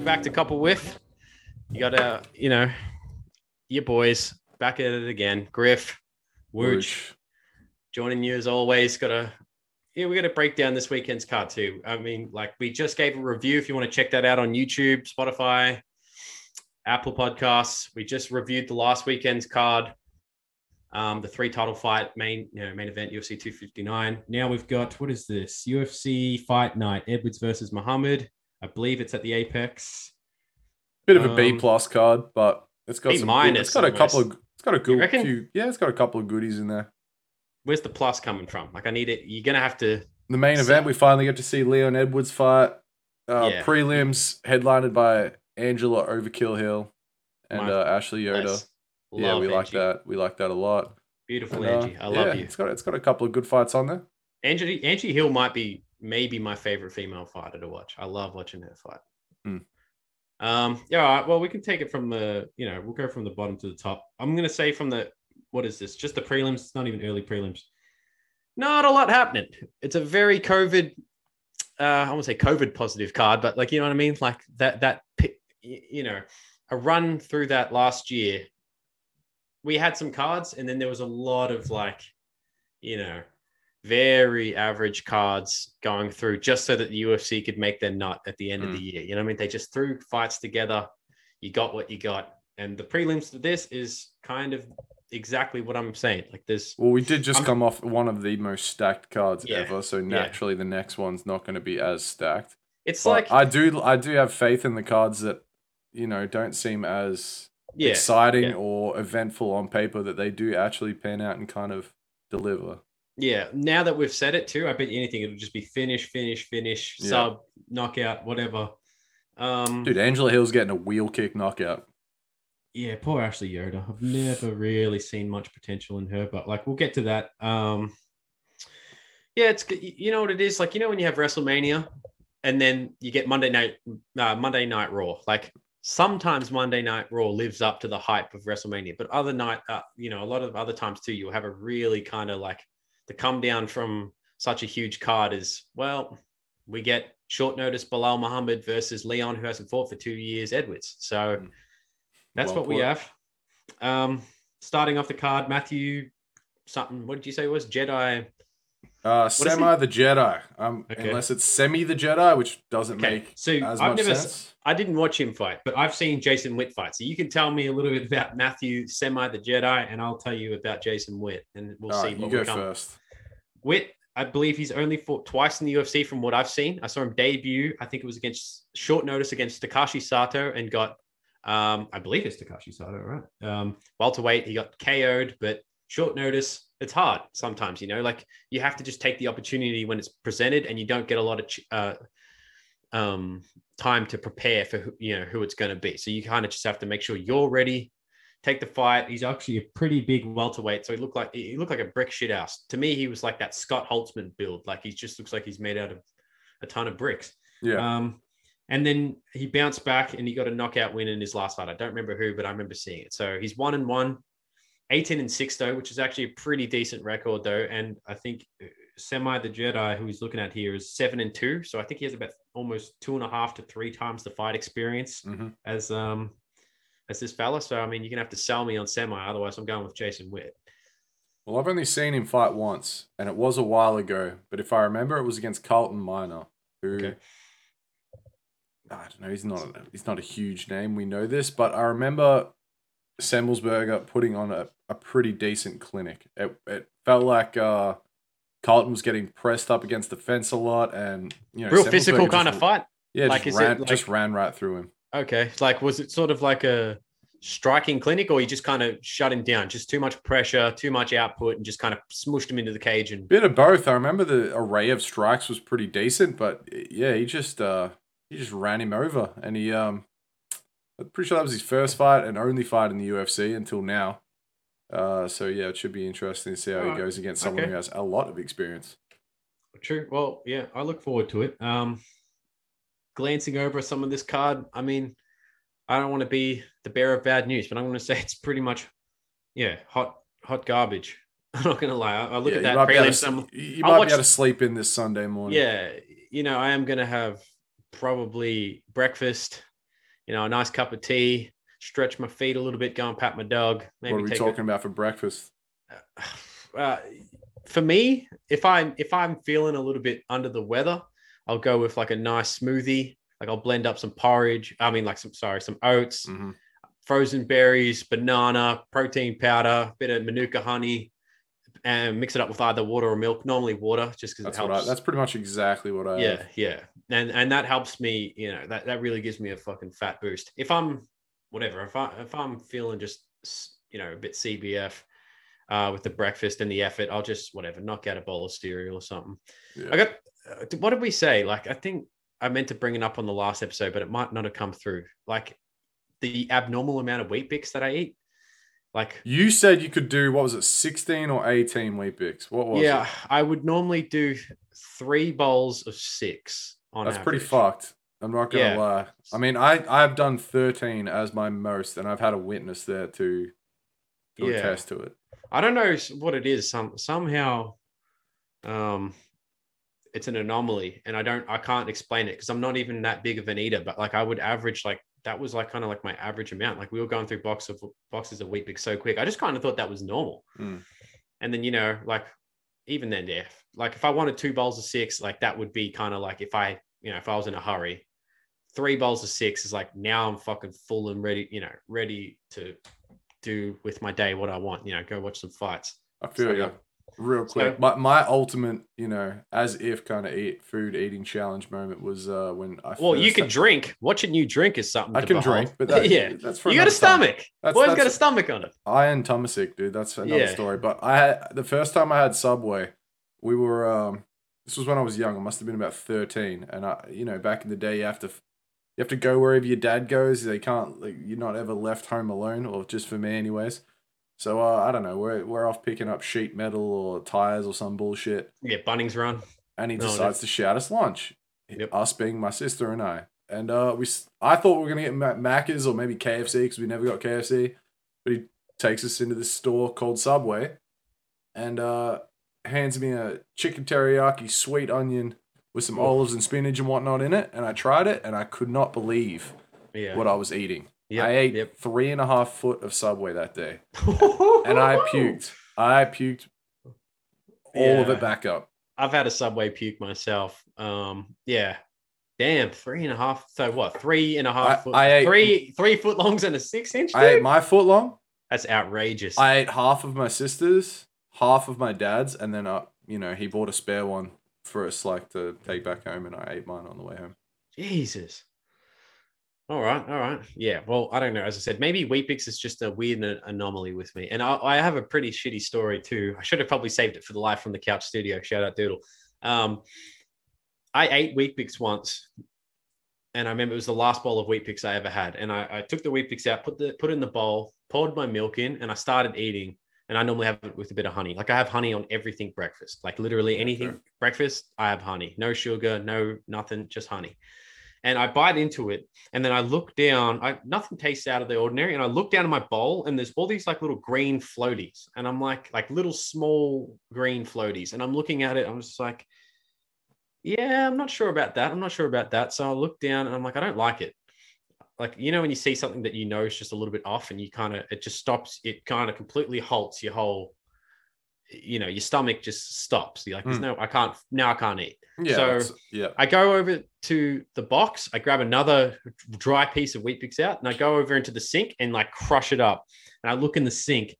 welcome back to Couple With. You got uh, you know, your boys back at it again. Griff, Wooch, joining you as always. Got a yeah, we got to break down this weekend's card too. I mean, like we just gave a review. If you want to check that out on YouTube, Spotify, Apple Podcasts, we just reviewed the last weekend's card. Um, the three title fight main, you know, main event UFC 259. Now we've got what is this UFC Fight Night? Edwards versus Muhammad. I believe it's at the Apex. Bit of a B Um, plus card, but it's got B some. minus It's got a couple of. It's got a good reckon? few. Yeah, it's got a couple of goodies in there. Where's the plus coming from? Like I need it. You're gonna have to. The main So- event, we finally get to see Leon Edwards fight. Uh, Yeah. Prelims headlined by Angela Overkill Hill and uh, Ashley Yoder. Nice. Yeah, we like that. We like that a lot. Beautiful And, uh, Angie. I love yeah, you. It's got it's got a couple of good fights on there. Angie Angie Hill might be maybe my favorite female fighter to watch. I love watching her fight. Hmm. Um, yeah, all right. Well, we can take it from the, you know, we'll go from the bottom to the top. I'm gonna say from the what is this? Just the prelims, it's not even early prelims. Not a lot happening. It's a very COVID, uh, I won't say COVID positive card, but like you know what I mean? Like that that you know, a run through that last year. We had some cards, and then there was a lot of like, you know, very average cards going through just so that the UFC could make their nut at the end of Mm. the year. You know what I mean? They just threw fights together. You got what you got. And the prelims to this is kind of exactly what I'm saying. Like this. Well, we did just I'm- come off one of the most stacked cards Yeah, ever, so naturally the next one's not going to be as stacked. it's But like I do I do have faith in the cards that you know don't seem as yeah, exciting yeah. or eventful on paper that they do actually pan out and kind of deliver. Yeah. Now that we've said it too, I bet you anything it'll just be finish, finish, finish, Yeah. sub, knockout, whatever. Um Dude, Angela Hill's getting a wheel kick knockout. yeah, poor Ashley Yoder. I've never really seen much potential in her, but like we'll get to that. Um, yeah, it's you know what it is like. You know when you have WrestleMania, and then you get Monday night uh, Monday Night Raw. Like sometimes Monday Night Raw lives up to the hype of WrestleMania, but other night, uh, you know, a lot of other times too, you'll have a really kind of like the come down from such a huge card is well, we get short notice Belal Muhammad versus Leon, who hasn't fought for two years, Edwards. So. Mm. That's Well what we have. Um, starting off the card, Matthew, something. What did you say it was Jedi? Uh, Semi the Jedi. Um, Okay. unless it's Semi the Jedi, which doesn't Okay, make so as I've much never, sense. I didn't watch him fight, but I've seen Jason Witt fight. So you can tell me a little bit about Matthew Semi the Jedi, and I'll tell you about Jason Witt, and we'll All see right, you what go we come. first. Witt, I believe he's only fought twice in the UFC from what I've seen. I saw him debut. I think it was against short notice against Takashi Sato and got, um, I believe it's Takashi Sato, right? Um, welterweight, he got KO'd, but short notice, it's hard sometimes, you know, like you have to just take the opportunity when it's presented and you don't get a lot of, ch- uh, um, time to prepare for, who, you know, who it's going to be. So you kind of just have to make sure you're ready, take the fight. He's actually a pretty big welterweight, so he looked like he looked like a brick shit house. To me, he was like that Scott Holtzman build. Like he just looks like he's made out of a ton of bricks. Yeah. Um, and then he bounced back and he got a knockout win in his last fight. I don't remember who, but I remember seeing it. So he's one and one, 18 and six though, which is actually a pretty decent record though. And I think uh, Semi the Jedi, who he's looking at here, is seven and two. So I think he has about almost two and a half to three times the fight experience Mhm. as um as this fella. So I mean, you're gonna have to sell me on Semi, otherwise I'm going with Jason Witt. Well, I've only seen him fight once, and it was a while ago. But if I remember, it was against Carlton Minus, who Okay. I don't know. He's not. He's not a huge name. We know this, but I remember Semelsberger putting on a, a pretty decent clinic. It it felt like uh, Carlton was getting pressed up against the fence a lot, and you know, Real physical kind just- of fight. Yeah, Like, just ran, like- just ran right through him. Okay. Like, was it sort of like a striking clinic, or you just kind of shut him down? Just too much pressure, too much output, and just kind of smushed him into the cage. And Bit of both. I remember the array of strikes was pretty decent, but yeah, he just uh he just ran him over, and he um I'm pretty sure that was his first fight and only fight in the UFC until now. Uh, so yeah, it should be interesting to see how Alright, he goes against someone okay. who has a lot of experience. true. Well, yeah, I look forward to it. Um, glancing over some of this card, I mean, I don't want to be the bearer of bad news, but I'm going to say it's pretty much, yeah, hot, hot garbage. I'm not going to lie. I, I look Yeah, at that you might, be able to, you might watch- be able to sleep in this Sunday morning. yeah, you know, I am going to have probably breakfast, you know, a nice cup of tea, stretch my feet a little bit, go and pat my dog. Maybe what are we talking about for breakfast? A, uh, for me, if I'm if I'm feeling a little bit under the weather, I'll go with like a nice smoothie. Like I'll blend up some porridge. I mean, like some sorry, some oats, Mhm. frozen berries, banana, protein powder, bit of manuka honey, and mix it up with either water or milk. Normally water, just because it helps. I. That's pretty much exactly what I. yeah, have. yeah, and and that helps me. You know, that that really gives me a fucking fat boost. If I'm whatever, if I if I'm feeling just you know a bit CBF. Uh, with the breakfast and the effort, I'll just whatever knock out a bowl of cereal or something. Yeah. I got uh, what did we say? Like, I think I meant to bring it up on the last episode, but it might not have come through. Like the abnormal amount of Weet-Bix that I eat. Like, You said you could do what was it, sixteen or eighteen Weet-Bix? What was yeah, it? I would normally do three bowls of six on That's pretty fucked. I'm not gonna Yeah. lie. I mean, I I've done thirteen as my most, and I've had a witness there to to Yeah. attest to it. I don't know what it is. Some somehow, um, it's an anomaly, and I don't, I can't explain it because I'm not even that big of an eater. But like, I would average like that was like kind of like my average amount. Like we were going through box of boxes of Weet-Bix so quick. I just kind of thought that was normal. Mm. And then you know, like even then, yeah, like if I wanted two bowls of six, like that would be kind of like if I, you know, if I was in a hurry. Three bowls of six is like now I'm fucking full and ready, you know, ready to do with my day what I want. You know, go watch some fights. I feel So, you. yeah. Real So- quick, my, my ultimate, you know, as if kind of eat food eating challenge moment was uh when I Well, you can had- drink. Watching you drink is something. I can behold. drink, but that, yeah, that's for you got a time. stomach. That's, Boy's got a stomach on it. Iron Tomasic, dude. That's another Yeah. story. But I had the first time I had Subway, we were um this was when I was young. I must have been about 13 and I you know, back in the day you have to you have to go wherever your dad goes. They can't like you're not ever left home alone or just for me anyways. So uh, I don't know. We're we're off picking up sheet metal or tires or some bullshit Yeah, Bunnings run. and he No, decides to shout us lunch. Yep. Us being my sister and I. And uh, we, I thought we were gonna get Ma- Macca's or maybe KFC because we never got KFC. But he takes us into this store called Subway, and uh, hands me a chicken teriyaki sweet onion with some Oh. olives and spinach and whatnot in it. And I tried it, and I could not believe Yeah. what I was eating. Yep, I ate Yep. three and a half foot of Subway that day, and I puked. I puked all of it back up. I've had a subway puke myself. Um, yeah. Damn, three and a half. So what? Three and a half I- foot. I ate- three three foot longs and a six inch. I ate my foot long. That's outrageous. I ate half of my sister's, half of my dad's, and then uh, you know, he bought a spare one for us like to take back home, and I ate mine on the way home. Jesus. All right, all right. Yeah. Well, I don't know. As I said, maybe Weet-Bix is just a weird anomaly with me. And I, I have a pretty shitty story too. I should have probably saved it for the live from the couch studio. Shout out Doodle. Um, I ate Weet-Bix once, and I remember it was the last bowl of Weet-Bix I ever had. And I, I took the Weet-Bix out, put the put it in the bowl, poured my milk in, and I started eating. And I normally have it with a bit of honey. Like I have honey on everything breakfast. Like literally anything fair. breakfast, I have honey. No sugar, no nothing, just honey and I bite into it, and then I look down. I nothing tastes out of the ordinary, and I look down at my bowl, and there's all these like little green floaties, and I'm like like little small green floaties, and I'm looking at it. I'm just like, yeah, I'm not sure about that. I'm not sure about that. So I look down, and I'm like, I don't like it. Like you know when you see something that you know is just a little bit off, and you kind of it just stops. It kind of completely halts your whole. You know, your stomach just stops. You're like, there's Hmm. no, I can't now. I can't eat. Yeah, So- yeah. I go over to the box, I grab another dry piece of Weet-Bix out, and I go over into the sink and like crush it up. And I look in the sink,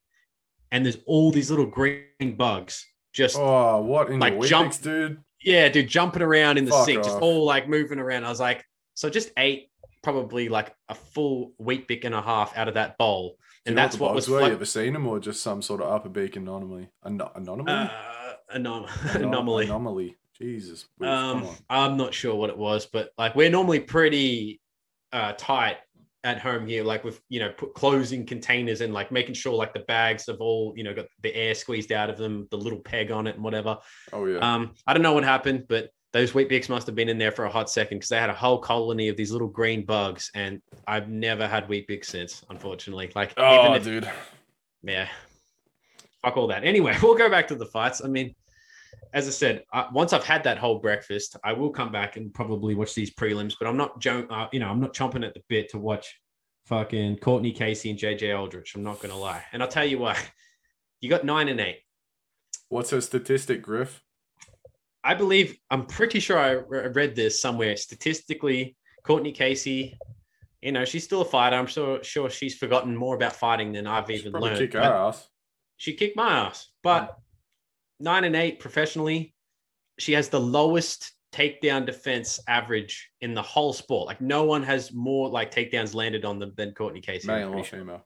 and there's all these little green bugs just Oh, what in Like, your jump- Weetabix, dude? yeah, dude, jumping around in the Fuck sink, just all like moving around. I was like, so I just ate probably like a full wheat bick and a half out of that bowl, and that's what, what was were? flo- You ever seen them, or just some sort of upper beak anomaly? An- anomaly? uh, anom- Anom- anomaly. Anomaly. Jesus. Um. I'm not sure what it was, but like we're normally pretty uh, tight at home here, like with you know put closing containers and like making sure like the bags have all you know got the air squeezed out of them, the little peg on it and whatever. Oh yeah. Um, I don't know what happened, but those Weet-Bix must have been in there for a hot second because they had a whole colony of these little green bugs, and I've never had Weet-Bix since, unfortunately. Like oh, even if, dude. yeah, fuck all that. Anyway, we'll go back to the fights. I mean, as I said, uh, once I've had that whole breakfast, I will come back and probably watch these prelims. But I'm not, jo- uh, you know, I'm not chomping at the bit to watch fucking Courtney Casey and JJ Aldrich. I'm not gonna lie, and I'll tell you why. You got nine and eight. What's her statistic, Griff? I believe I'm pretty sure I read this somewhere. Statistically, Courtney Casey, you know, she's still a fighter. I'm sure sure she's forgotten more about fighting than I've even learned. kick our ass. she kicked my ass. But nine and eight professionally, she has the lowest takedown defense average in the whole sport. Like no one has more like takedowns landed on them than Courtney Casey. Male or sure.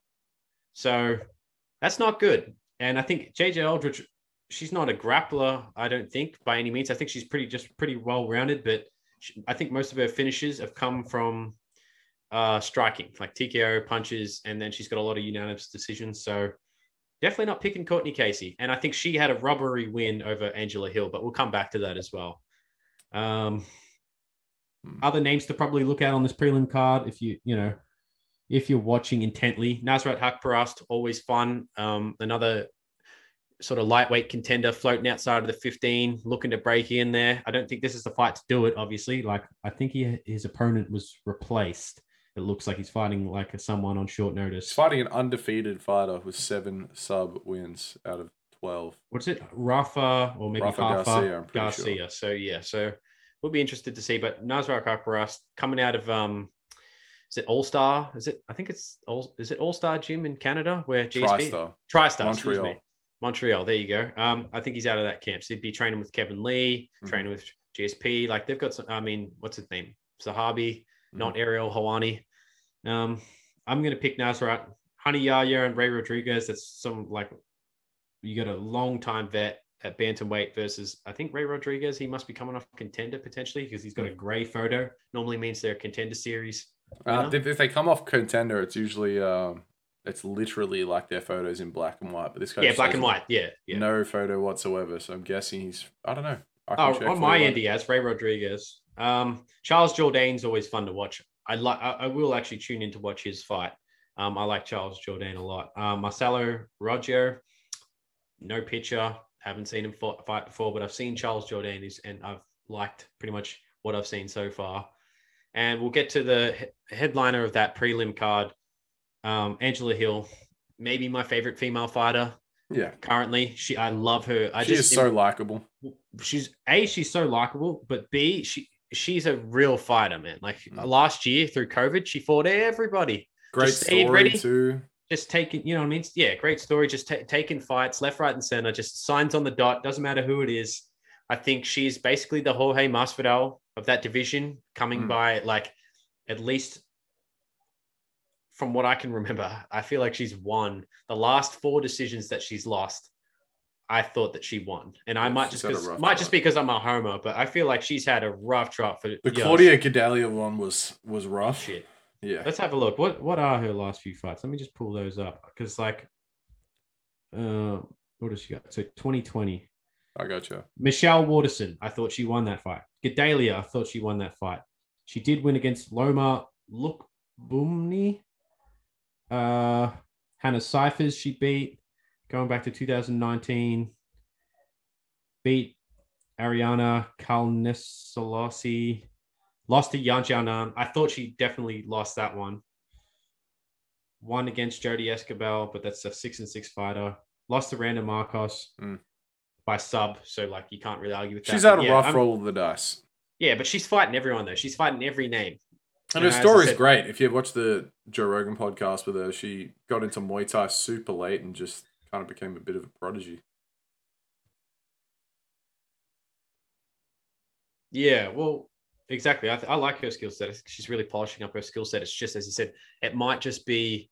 So that's not good. And I think JJ Aldrich, she's not a grappler, I don't think by any means. I think she's pretty just pretty well rounded, but she, I think most of her finishes have come from uh striking, like TKO punches, and then she's got a lot of unanimous decisions. So definitely not picking Courtney Casey. And I think she had a rubbery win over Angela Hill, but we'll come back to that as well. Um, Hmm. other names to probably look at on this prelim card if you you know if you're watching intently. Nasrat Haqparast, always fun. Um, another sort of lightweight contender floating outside of the 15, looking to break in there. I don't think this is the fight to do it, obviously. Like, I think he, his opponent was replaced. It looks like he's fighting like someone on short notice. He's fighting an undefeated fighter with seven sub wins out of 12. What's it? Rafa or maybe Rafa Rafa Garcia, I'm Garcia. sure. So, yeah. So, we'll be interested to see. But Nasrat Haqparast coming out of, um, is it All Star? Is it? I think it's all. Is it All Star Gym in Canada where GSP TriStar. TriStar, excuse Montreal. Montreal, there you go. Um, I think he's out of that camp. So he'd be training with Kevin Lee, Mhm. training with GSP. Like they've got some, I mean, what's his name? Zahabi, Mm-hmm. not Ariel Hawani. Um, I'm gonna pick Nasrat, Rani Yahya, and Ray Rodriguez. That's some like you got a long time vet at bantamweight versus I think Ray Rodriguez. He must be coming off contender potentially because he's got a Mm. gray photo. Normally means they're a contender series. Uh, if, if they come off contender, it's usually um, it's literally like their photos in black and white. But this guy yeah, black and white. Yeah, yeah. no photo whatsoever. So I'm guessing he's I don't know. I can Oh, check on my end, he has Ray Rodriguez. Um, Charles Jourdain's always fun to watch. I like. I, will actually tune in to watch his fight. Um, I like Charles Jourdain a lot. Um, Marcelo Rojo, no pitcher. Haven't seen him fight before, but I've seen Charles Jourdain, is, and I've liked pretty much what I've seen so far. And we'll get to the headliner of that prelim card, um, Angela Hill, maybe my favorite female fighter Yeah, currently. She, I love her. I she just is so likable. she's a she's so likable, but b she she's a real fighter, man. Like Mm. last year through COVID, she fought everybody, Great Just story ready. too. just taking you know what I mean. Yeah, great story. Just ta- taking fights left, right, and center. Just signs on the dot. Doesn't matter who it is. I think she's basically the Jorge Masvidal of that division, coming Mm. by like at least from what I can remember. I feel like she's won the last four decisions that she's lost. I thought that she won, and I Yeah, might she's just had a because rough might just trot. because I'm a homer, but I feel like she's had a rough trot for The years. Claudia Gadelha one was was rough. Shit. Yeah, Let's have a look. What what are her last few fights? Let me just pull those up because like, uh, what does she got? So 2020. I gotcha. Michelle Waterson. I thought she won that fight. Gadelha. I thought she won that fight. She did win against Loma Look Bumni. Uh, Hannah Cifers. She beat going back to 2019. Beat Ariane Carnelossi. Lost to Yan Xiaonan. I thought she definitely lost that one. Won against Jodie Esquibel, but that's a six and six fighter. Lost to Randa Markos Mm. by sub, so like you can't really argue with that. She's had a yeah, rough I'm- roll of the dice. Yeah, but she's fighting everyone though. She's fighting every name. And And her as I story's great. If you watch the Joe Rogan podcast with her, she got into Muay Thai super late and just kind of became a bit of a prodigy. Yeah, well, exactly. I, th- I like her skill set. She's really polishing up her skill set. It's just as you said, it might just be,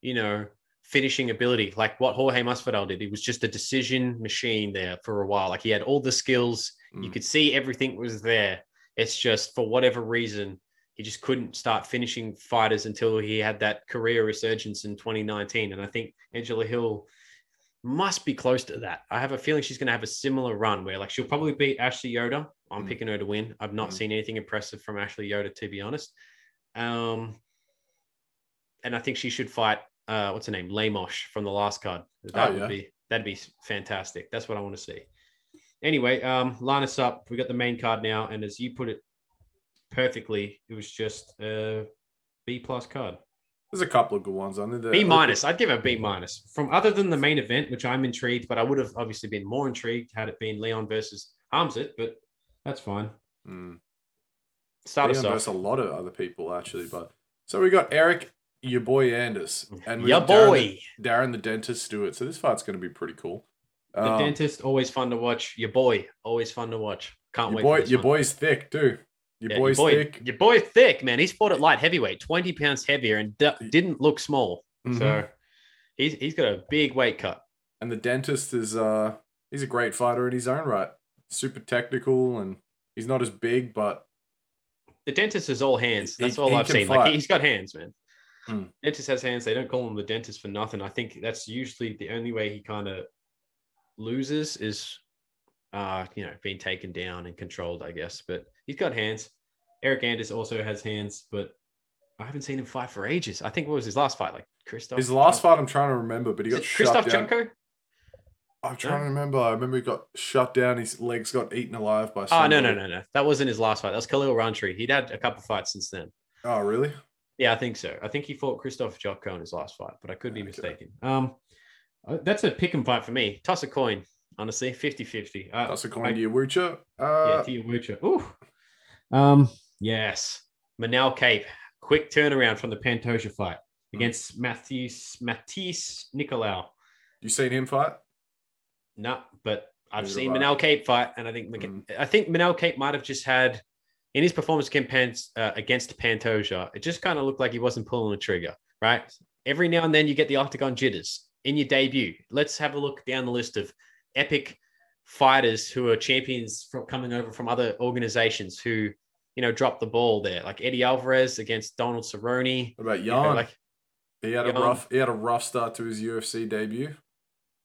you know, finishing ability, like what Jorge Masvidal did. He was just a decision machine there for a while. Like he had all the skills. You Mm. could see everything was there. It's just for whatever reason, he just couldn't start finishing fighters until he had that career resurgence in 2019. And I think Angela Hill must be close to that. I have a feeling she's going to have a similar run where, like, she'll probably beat Ashley Yoder. I'm Mm. picking her to win. I've not Mm. seen anything impressive from Ashley Yoder, to be honest. Um, and I think she should fight. Uh, what's her name? Lamosh from the last card. That Oh, would yeah. be that'd be fantastic. That's what I want to see. anyway, um, line us up. We got the main card now, and as you put it perfectly, it was just a B plus card. There's a couple of good ones on there. B minus. I'd give a B minus. From other than the main event, which I'm intrigued, but I would have obviously been more intrigued had it been Leon versus Hamzat, but that's fine. Mm. Start us off. a lot of other people actually, but so we got Eryk, your boy Anders, and your got Darren boy. the, Darren the dentist Stewart. So this fight's going to be pretty cool. The Um, dentist, always fun to watch. Your boy, always fun to watch. Can't your wait. boy, your one. boy's thick too. Your Yeah, boy's your boy, thick. Your boy thick, man. He's fought at light heavyweight, 20 pounds heavier, and d- didn't look small. Mhm. So he's he's got a big weight cut. and the dentist is uh he's a great fighter in his own right. Super technical and he's not as big, but The dentist is all hands. That's he all I've can seen. Like fight. he, he's got hands, man. Hmm. Dentist has hands. They don't call him the dentist for nothing. I think that's usually the only way he kind of loses is, uh, you know, being taken down and controlled. I guess, but he's got hands. Eryk Anders also has hands, but I haven't seen him fight for ages. I think what was his last fight? Like Christoph. his last fight I'm trying to remember, but he got Christoph. Junko. I'm trying to remember. I remember he got shut down. His legs got eaten alive by. Oh Somebody. no no no no! That wasn't his last fight. That was Khalil Rountree. He'd had a couple fights since then. Oh really? Yeah, I think so. I think he fought Krzysztof Jotko in his last fight, but I could be Okay. mistaken. Um, uh, that's a pick and fight for me. Toss a coin, honestly, 50-50. Uh, That's a coin to you, Wucha. Yeah, Uh, to your Wucha. Ooh. Um, yes. Manel Kape. Quick turnaround from the Pantoja fight against Matheus Matheus Nicolau. you seen him fight? No, but I've Neither seen. Manel Kape fight, and I think Mm. I think Manel Kape might have just had in his performance Pan, uh, against Pantoja. It just kind of looked like he wasn't pulling the trigger. Right. Every now and then you get the octagon jitters in your debut. Let's have a look down the list of epic fighters who are champions from coming over from other organizations who you know dropped the ball there, like Eddie Alvarez against Donald Cerrone. What about You know, like he had a rough. He had a rough start to his UFC debut,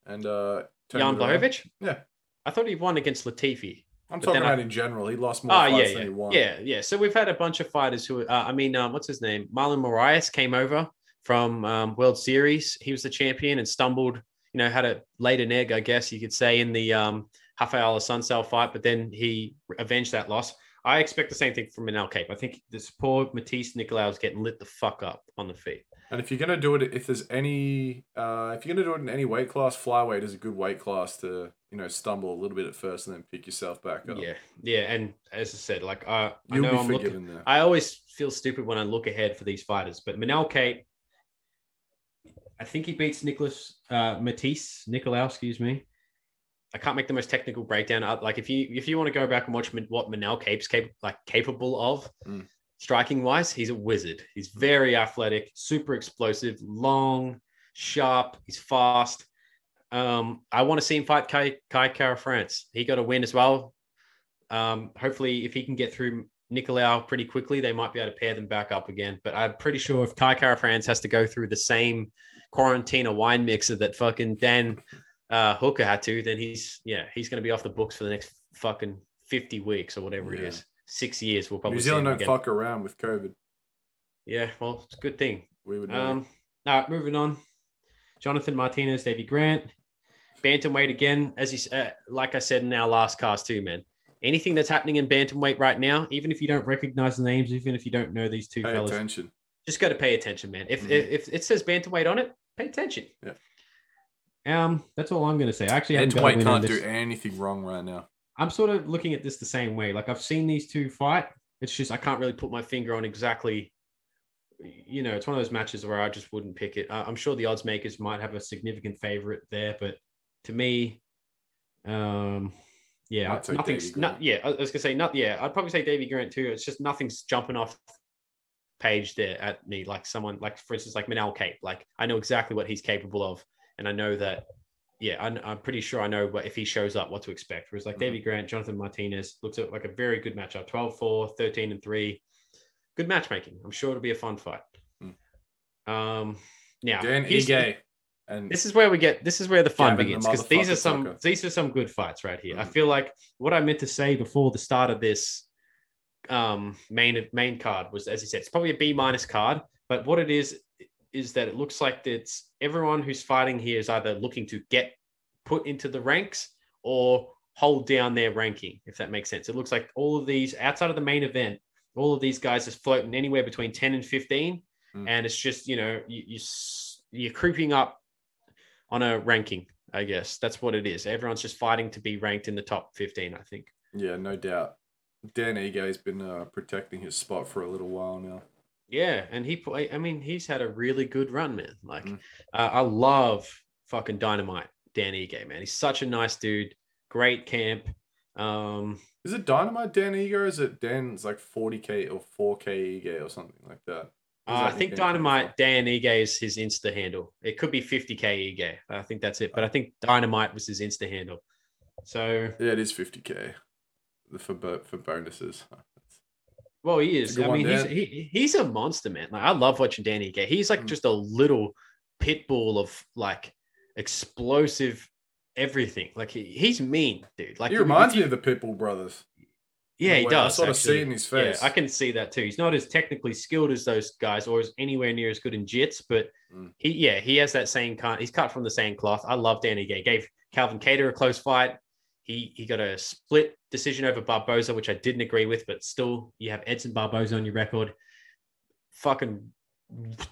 and uh, Jan. Blachowicz. Yeah. I thought he won against Latifi. I'm talking then I- about in general. He lost more Oh fights yeah, than yeah, he won. yeah, yeah. So we've had a bunch of fighters who, uh, I mean, um, what's his name? Marlon Moraes came over from um, World Series. He was the champion and stumbled. You know, had a laid an egg, I guess you could say, in the um, Raphael Assunção fight, but then he avenged that loss. I expect the same thing from Manel Kape. I think this poor Matheus Nicolau is getting lit the fuck up on the feet. And if you're gonna do it, if there's any, uh, if you're gonna do it in any weight class, flyweight is a good weight class to you know stumble a little bit at first and then pick yourself back up. Yeah, yeah. And as I said, like uh, I know I'm looking, there. I always feel stupid when I look ahead for these fighters, but Manel Kape, I think he beats Nicholas uh, Matheus Nicolau, excuse me. I can't make the most technical breakdown. Uh, Like if you if you want to go back and watch what Manel Kape's cap- like capable of, Mm. striking wise, he's a wizard. He's very athletic, super explosive, long, sharp. He's fast. Um, I want to see him fight Kai Kai Kara France. He got a win as well. Um, hopefully, if he can get through Nicolau pretty quickly, they might be able to pair them back up again. But I'm pretty sure if Kai Kara France has to go through the same quarantine a wine mixer that fucking Dan uh, Hooker had to, then he's yeah he's going to be off the books for the next fucking 50 weeks or whatever it Yeah. is. Six years. We'll probably New Zealand don't again. fuck around with COVID. Yeah, well, it's a good thing. We would. know. Um, all right, moving on. Jonathan Martinez, Davey Grant, bantamweight again. As you, uh, like I said in our last cast too, man. Anything that's happening in bantamweight right now, even if you don't recognize the names, even if you don't know these two Pay fellas, attention. just got to pay attention, man. If, Mhm. if if it says bantamweight on it, pay attention. Yeah. Um, that's all I'm gonna say. I actually, haven't got a Weight win on can't do anything wrong right now. I'm sort of looking at this the same way. Like I've seen these two fight. It's just I can't really put my finger on exactly. You know, it's one of those matches where I just wouldn't pick it. I'm sure the odds makers might have a significant favorite there, but to me, um, yeah, nothing's not. Yeah, I was gonna say not. Yeah, I'd probably say Davey Grant too. It's just nothing's jumping off page there at me like someone like for instance like Manel Kape. Like I know exactly what he's capable of, and I know that yeah, I'm, I'm pretty sure I know what if he shows up, what to expect. Whereas like Mhm. Davey Grant, Jonathan Martinez looks at like a very good matchup 12 4, 13 and 3. Good matchmaking. I'm sure it'll be a fun fight. Um, now, Dan Ige. And this is where we get this is where the fun Gavin begins because these are some these are some good fights right here. I Mhm. feel like what I meant to say before the start of this um main main card was as you said, it's probably a B minus card, but what it is is that it looks like it's everyone who's fighting here is either looking to get put into the ranks or hold down their ranking, if that makes sense. It looks like all of these outside of the main event, all of these guys is floating anywhere between 10 and 15. Mm. And it's just, you know, you, you, you're creeping up on a ranking, I guess. That's what it is. Everyone's just fighting to be ranked in the top 15, I think. Yeah, no doubt. Dan Ige's been uh, protecting his spot for a little while now. Yeah, and he play. I mean, he's had a really good run, man. Like, Mm. uh, I love fucking dynamite, Dan Ige, man. He's such a nice dude. Great camp. Um, Is it Dynamite Dan Ige or is it Dan's like 40k or 4k Ige or something like that? Uh, I think dynamite Dan Ige is his Insta handle. It could be 50k Ige. I think that's it. But I think dynamite was his Insta handle. So. Yeah, it is 50k for for bonuses. well, he is. I mean, he's he, he's a monster, man. Like, I love watching Danny Ige. He's like Mm. just a little pit bull of like explosive everything. Like he, he's mean, dude. Like he reminds you- me of the Pitbull brothers. Yeah, he does. I sort of see in his face. Yeah, I can see that too. He's not as technically skilled as those guys, or as anywhere near as good in jits, but Mm. he, yeah, he has that same kind. He's cut from the same cloth. I love Dan Ige. Gave Calvin Kattar a close fight. He he got a split decision over Barboza, which I didn't agree with, but still, you have Edson Barboza on your record. Fucking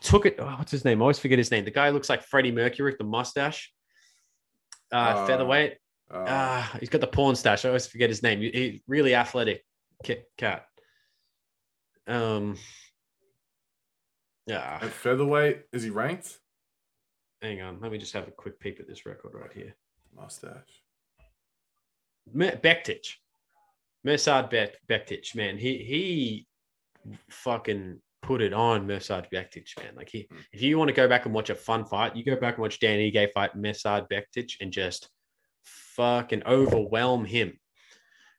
took it. Oh, what's his name? I always forget his name. The guy looks like Freddie Mercury with the mustache. Uh, Uh, featherweight. Uh, Ah, he's got the porn stash. I always forget his name. He, really athletic cat. Um. Yeah. at featherweight, is he ranked? Hang on. Let me just have a quick peep at this record right here. Mustache. Bektic. Mirsad Bek- Bektic, man. He he fucking put it on Mirsad Bektic, man. Like he, Mm. if you want to go back and watch a fun fight, you go back and watch Dan Ige fight Mirsad Bektic and just fucking overwhelm him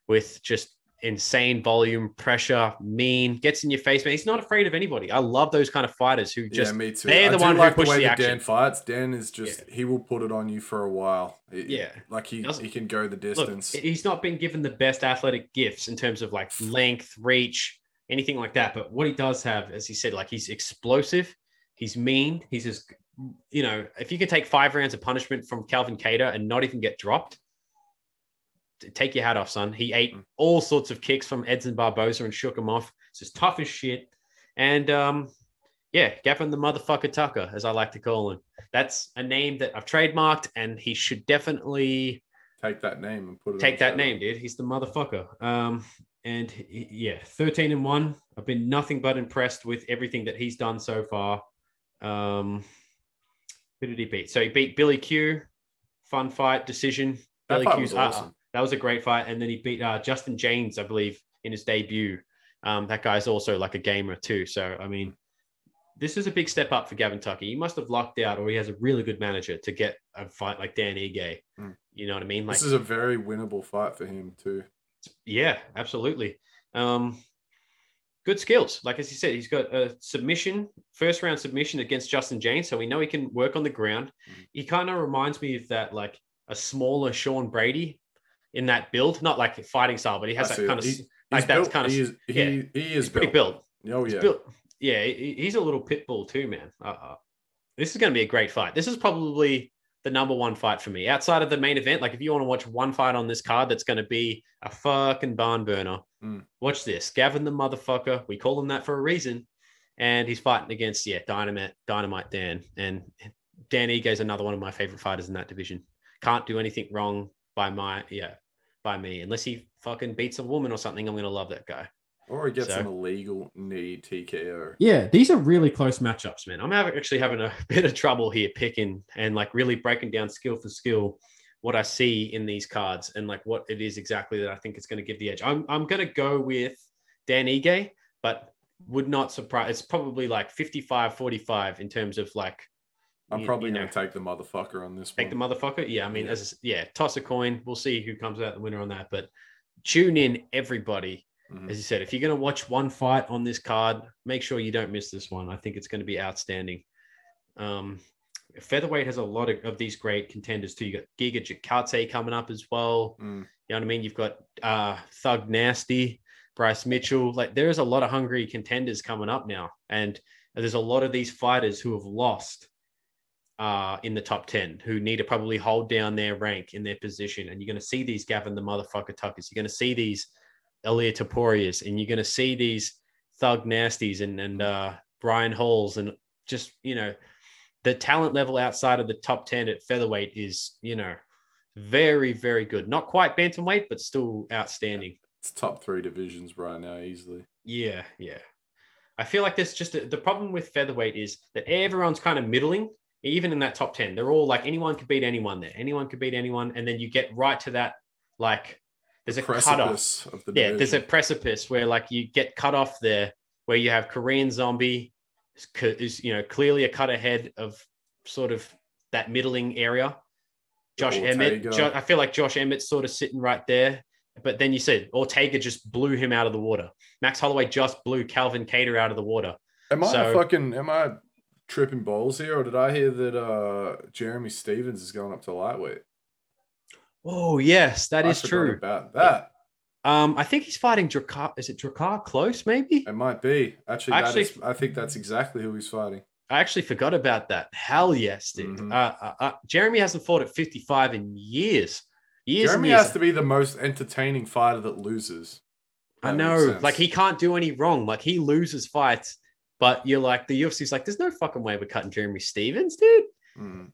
with just insane volume, pressure, mean, gets in your face, man. He's not afraid of anybody. I love those kind of fighters who just yeah, me too. they're the one who push the way the action. Dan fights. Dan is just he will put it on you for a while. It- Yeah. like he Doesn't- he can go the Look, distance. he's not been given the best athletic gifts in terms of like length, reach, anything like that. But what he does have, as he said, like he's explosive, he's mean, he's just, you know, if you can take five rounds of punishment from Calvin Kattar and not even get dropped, take your hat off, son. He ate Mm. all sorts of kicks from Edson Barboza and shook him off. It's just tough as shit. And um, yeah, Gavin the motherfucker Tucker, as I like to call him. That's a name that I've trademarked, and he should definitely Take that name and put it. take that name, dude. He's the motherfucker. Um, and he- yeah, 13 and one. I've been nothing but impressed with everything that he's done so far. Um, who did he beat? So he beat Billy Q, fun fight decision. That Billy Q's was uh, awesome. That was a great fight, and then he beat uh, Justin Jaynes, I believe, in his debut. Um, that guy's also like a gamer too. So I mean, this is a big step up for Gavin Tucker. He must have lucked out, or he has a really good manager to get a fight like Dan Ige. Mm. You know what I mean? Like This is a very winnable fight for him too. yeah, absolutely. Um, good skills. Like as you said, he's got a submission, first round submission against Justin Jaynes, so we know he can work on the ground. Mhm. He kind of reminds me of that, like a smaller Sean Brady in that build, not like fighting style, but he has I that kind it. of He- like He's built- kind of he is he, yeah. he is pretty built. built. Oh He's yeah. built. Yeah, he- he's a little pit bull too, man. Uh, this is going to be a great fight. This is probably the number one fight for me outside of the main event. Like, if you want to watch one fight on this card that's going to be a fucking barn burner, Mm. watch this. Gavin the motherfucker. We call him that for a reason. And he's fighting against, yeah, Dynamite, Dynamite Dan. And Dan Ige is another one of my favorite fighters in that division. Can't do anything wrong by my, yeah, by me. Unless he fucking beats a woman or something, I'm to love that guy. Or he gets So- an illegal knee TKO. Yeah, these are really close matchups, man. I'm actually having a bit of trouble here picking and like really breaking down skill for skill what I see in these cards and like what it is exactly that I think is going to give the edge. I'm, I'm going to go with Dan Ige, but would not surprise. It's probably like 55 45 in terms of like, I'm you- probably you gonna take the motherfucker on this take the motherfucker. Yeah, I mean, Yeah. as yeah, toss a coin. We'll see who comes out the winner on that. But tune in, everybody. Mhm. As you said, if you're going to watch one fight on this card, make sure you don't miss this one. I think it's going to be outstanding. Um, featherweight has a lot of, of these great contenders too. You got Giga Chikadze coming up as well. Mm. You know what I mean? You've got uh, Thug Nasty, Bryce Mitchell. Like there's a lot of hungry contenders coming up now, and there's a lot of these fighters who have lost uh, in the top 10 who need to probably hold down their rank in their position. And you're going to see these Gavin the motherfucker Tuckers. You're going to see these Ilia Topurias and you're going to see these Thug Nasties and, and uh, Brian Halls and just, you know, the talent level outside of the top 10 at featherweight is, you know, very, very good. Not quite bantamweight, but still outstanding. It's top three divisions right now, easily. Yeah, yeah. I feel like there's just a, the problem with featherweight is that everyone's kind of middling, even in that top 10. They're all like anyone could beat anyone there. Anyone could beat anyone. And then you get right to that, like, there's a cutoff. Of the yeah, there's a precipice where, like, you get cut off there where you have Korean Zombie is, you know, clearly a cut ahead of sort of that middling area. Josh Emmett, jo- I feel like Josh Emmett's sort of sitting right there. But then you said Ortega just blew him out of the water. Max Holloway just blew Calvin Kattar out of the water. Am I so- fucking am I tripping balls here, or did I hear that uh Jeremy Stephens is going up to lightweight? Oh yes, that I is true. about that. Um, I think he's fighting Drakkar. Is it Drakkar Klose? Maybe. It might be actually. Actually- is, I think that's exactly who he's fighting. I actually forgot about that. Hell yes, dude. Mhm. Uh, uh, uh, Jeremy hasn't fought at 55 in years. Years Jeremy years. has to be the most entertaining fighter that loses. I That makes know. Like he can't do any wrong. Like he loses fights, but you're like the UFC's like, there's no fucking way we're cutting Jeremy Stephens, dude. Mm.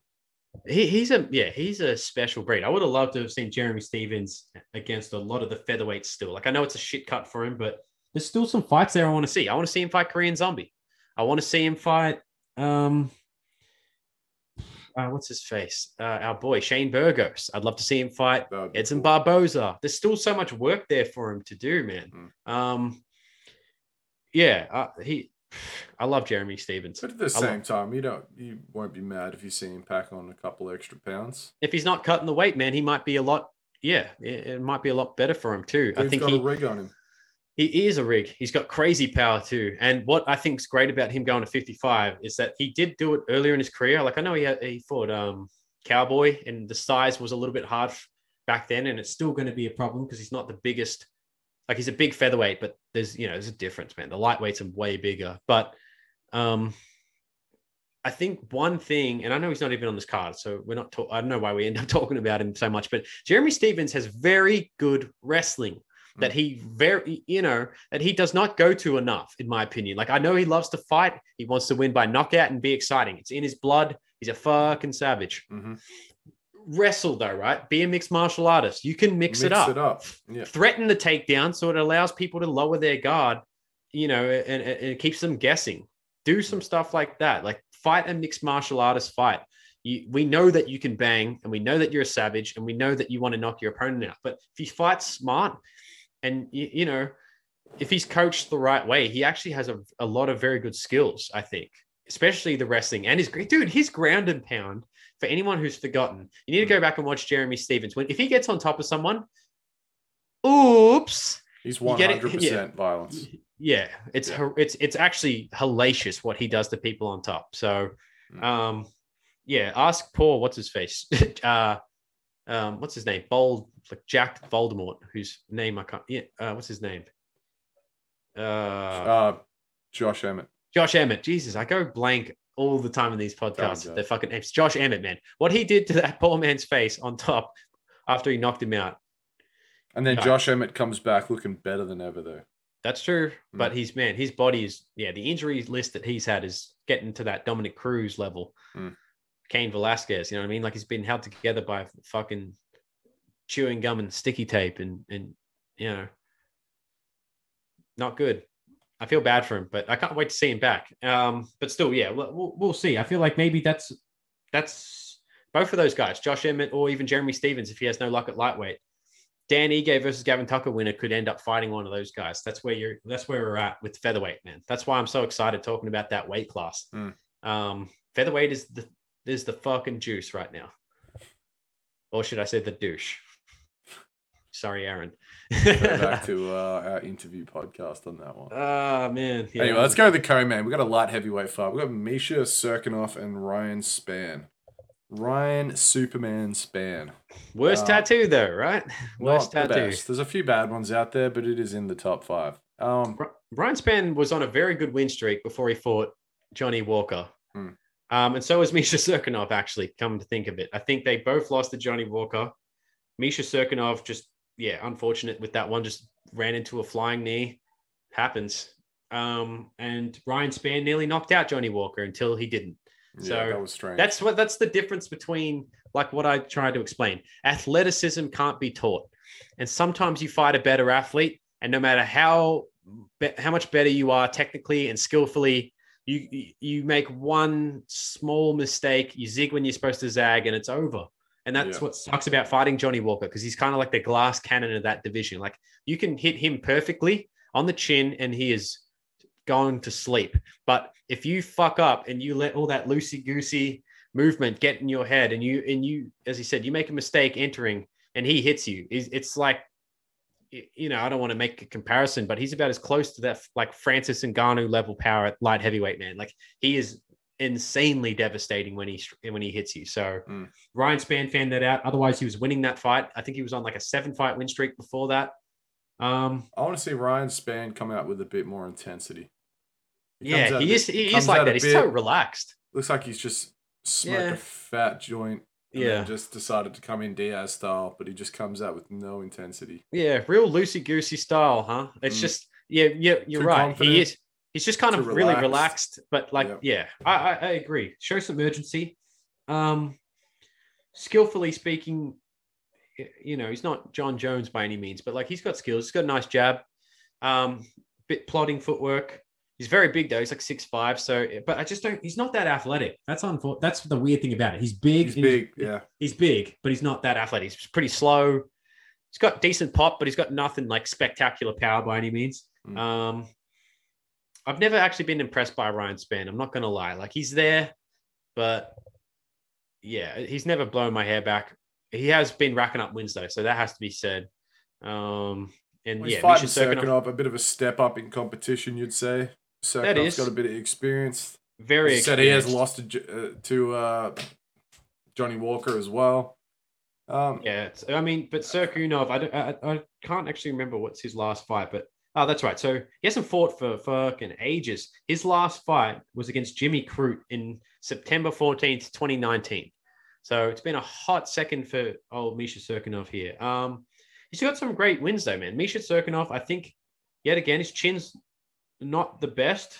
He, he's a yeah, he's a special breed. I would have loved to have seen Jeremy Stephens against a lot of the featherweights still. Like I know it's a shit cut for him, but there's still some fights there I want to see. I want to see him fight Korean Zombie. I want to see him fight um uh, what's his face? Uh, our boy Shane Burgos. I'd love to see him fight That would be Edson cool. Barboza. There's still so much work there for him to do, man. Um, yeah, uh, he. I love Jeremy Stephens. But at the I same love- time, you don't you won't be mad if you see him pack on a couple extra pounds. If he's not cutting the weight, man, he might be a lot. Yeah, it, might be a lot better for him too. I think got he, a rig on him. he is a rig. He's got crazy power too. And what I think is great about him going to 55 is that he did do it earlier in his career. Like I know he had, he fought um Cowboy, and the size was a little bit hard back then, and it's still going to be a problem because he's not the biggest. Like he's a big featherweight, but there's you know there's a difference, man. The lightweights are way bigger, but um. I think one thing, and I know he's not even on this card, so we're not. Talk- I don't know why we end up talking about him so much, but Jeremy Stephens has very good wrestling that he very you know that he does not go to enough in my opinion like i know he loves to fight he wants to win by knockout and be exciting it's in his blood he's a fucking savage Mhm. Wrestle though right? Be a mixed martial artist. You can mix, it up. it up. Yeah. threaten the takedown so it allows people to lower their guard you know and, and it keeps them guessing. Do some stuff like that. Like fight a mixed martial artist fight. You, we know that you can bang and we know that you're a savage and we know that you want to knock your opponent out. But if you fight smart and you, you know if he's coached the right way he actually has a, a lot of very good skills i think. Especially the wrestling and his great dude his ground and pound for anyone who's forgotten you need to go back and watch jeremy stephens. When if he gets on top of someone oops. He's one hundred percent violence. yeah it's Yeah. it's it's actually hellacious what he does to people on top. So Mm. um yeah ask paul what's his face? Uh um what's his name? Bold like jack voldemort whose name i can't yeah uh what's his name? Uh Uh, Josh Emmett. josh emmett. Jesus i go blank all the time in these podcasts Josh. they're fucking josh emmett man what he did to that poor man's face on top after he knocked him out And then. Josh Emmett comes back looking better than ever, though. That's true, Mm. but he's man, his body is yeah. The injury list that he's had is getting to that Dominick Cruz level. Mm. Cain Velasquez, you know what I mean? Like he's been held together by fucking chewing gum and sticky tape, and and you know, not good. I feel bad for him, but I can't wait to see him back. Um, but still, yeah, we'll, we'll, see. I feel like maybe that's that's both of those guys, Josh Emmett or even Jeremy Stephens, if he has no luck at lightweight. Dan Ige versus Gavin Tucker winner could end up fighting one of those guys. That's where you're. That's where we're at with featherweight, man. That's why I'm so excited talking about that weight class. Mm. Um, featherweight is the is the fucking juice right now, or should I say the douche? Sorry, Aaron. Go back to uh, our interview podcast on that one. Ah man. Yeah. Anyway, let's go to the co-main. We got a light heavyweight fight. We've got Misha Cirkunov and Ryan Spann. Ryan Superman Spann. Worst uh, tattoo though, right? Worst the tattoo. best. There's a few bad ones out there, but it is in the top five. Um, Brian Spann was on a very good win streak before he fought Johnny Walker. Hmm. Um, and so was Misha Cirkunov, actually, come to think of it. I think they both lost to Johnny Walker. Misha Cirkunov just, yeah, unfortunate with that one, just ran into a flying knee. Happens. Um, and Ryan Spann nearly knocked out Johnny Walker until he didn't. So yeah, that was strange. That's what that's the difference between like what I tried to explain. Athleticism can't be taught. And sometimes you fight a better athlete, and no matter how how much better you are technically and skillfully, you you make one small mistake, you zig when you're supposed to zag, and it's over. And that's Yeah. what sucks about fighting Johnny Walker because he's kind of like the glass cannon of that division. Like you can hit him perfectly on the chin, and he is going to sleep. But if you fuck up and you let all that loosey goosey movement get in your head, and you and you, as he said, you make a mistake entering, and he hits you, it's, it's like you know, I don't want to make a comparison, but he's about as close to that like Francis and Ngannou level power at light heavyweight man. Like he is insanely devastating when he when he hits you. So Mm. Ryan Spann fanned that out. Otherwise, he was winning that fight. I think he was on like a seven fight win streak before that. Um, I want to see Ryan Spann come out with a bit more intensity. He yeah, comes he is. bit- He is like that. He's bit- so relaxed. Looks like he's just smoked Yeah. a fat joint. And Yeah. just decided to come in Diaz style, but he just comes out with no intensity. Yeah, real loosey goosey style, huh? It's Mm. just yeah, yeah, you're Too right. confident, He is. He's just kind of really relaxed. but like, Yep. yeah, I, I, I agree. Show some urgency. Um, skillfully speaking, you know, he's not Jon Jones by any means, but like he's got skills. He's got a nice jab. Um, bit plodding footwork. He's very big though. He's like six five. So, but I just don't. He's not that athletic. That's unfor- That's the weird thing about it. He's big. He's big, yeah. he's big, but he's not that athletic. He's pretty slow. He's got decent pop, but he's got nothing like spectacular power by any means. Mm. Um, I've never actually been impressed by Ryan Spann. I'm not going to lie. Like he's there, but yeah, he's never blown my hair back. He has been racking up wins though, so that has to be said. Um, and Well, he's yeah, fighting Cirkunov, a bit of a step up in competition, you'd say. Cirkunov's got a bit of experience. very you said he has lost to, uh, to uh, Johnny Walker as well. Um, Yeah, it's, I mean, but Cirkunov, I, don't, I I can't actually remember what's his last fight, but oh, that's right. So he hasn't fought for fucking ages. His last fight was against Jimmy Crute in September fourteenth, twenty nineteen. So it's been a hot second for old Misha Cirkunov here. Um, he's got some great wins though, man. Misha Cirkunov, I think, yet again, his chin's not the best.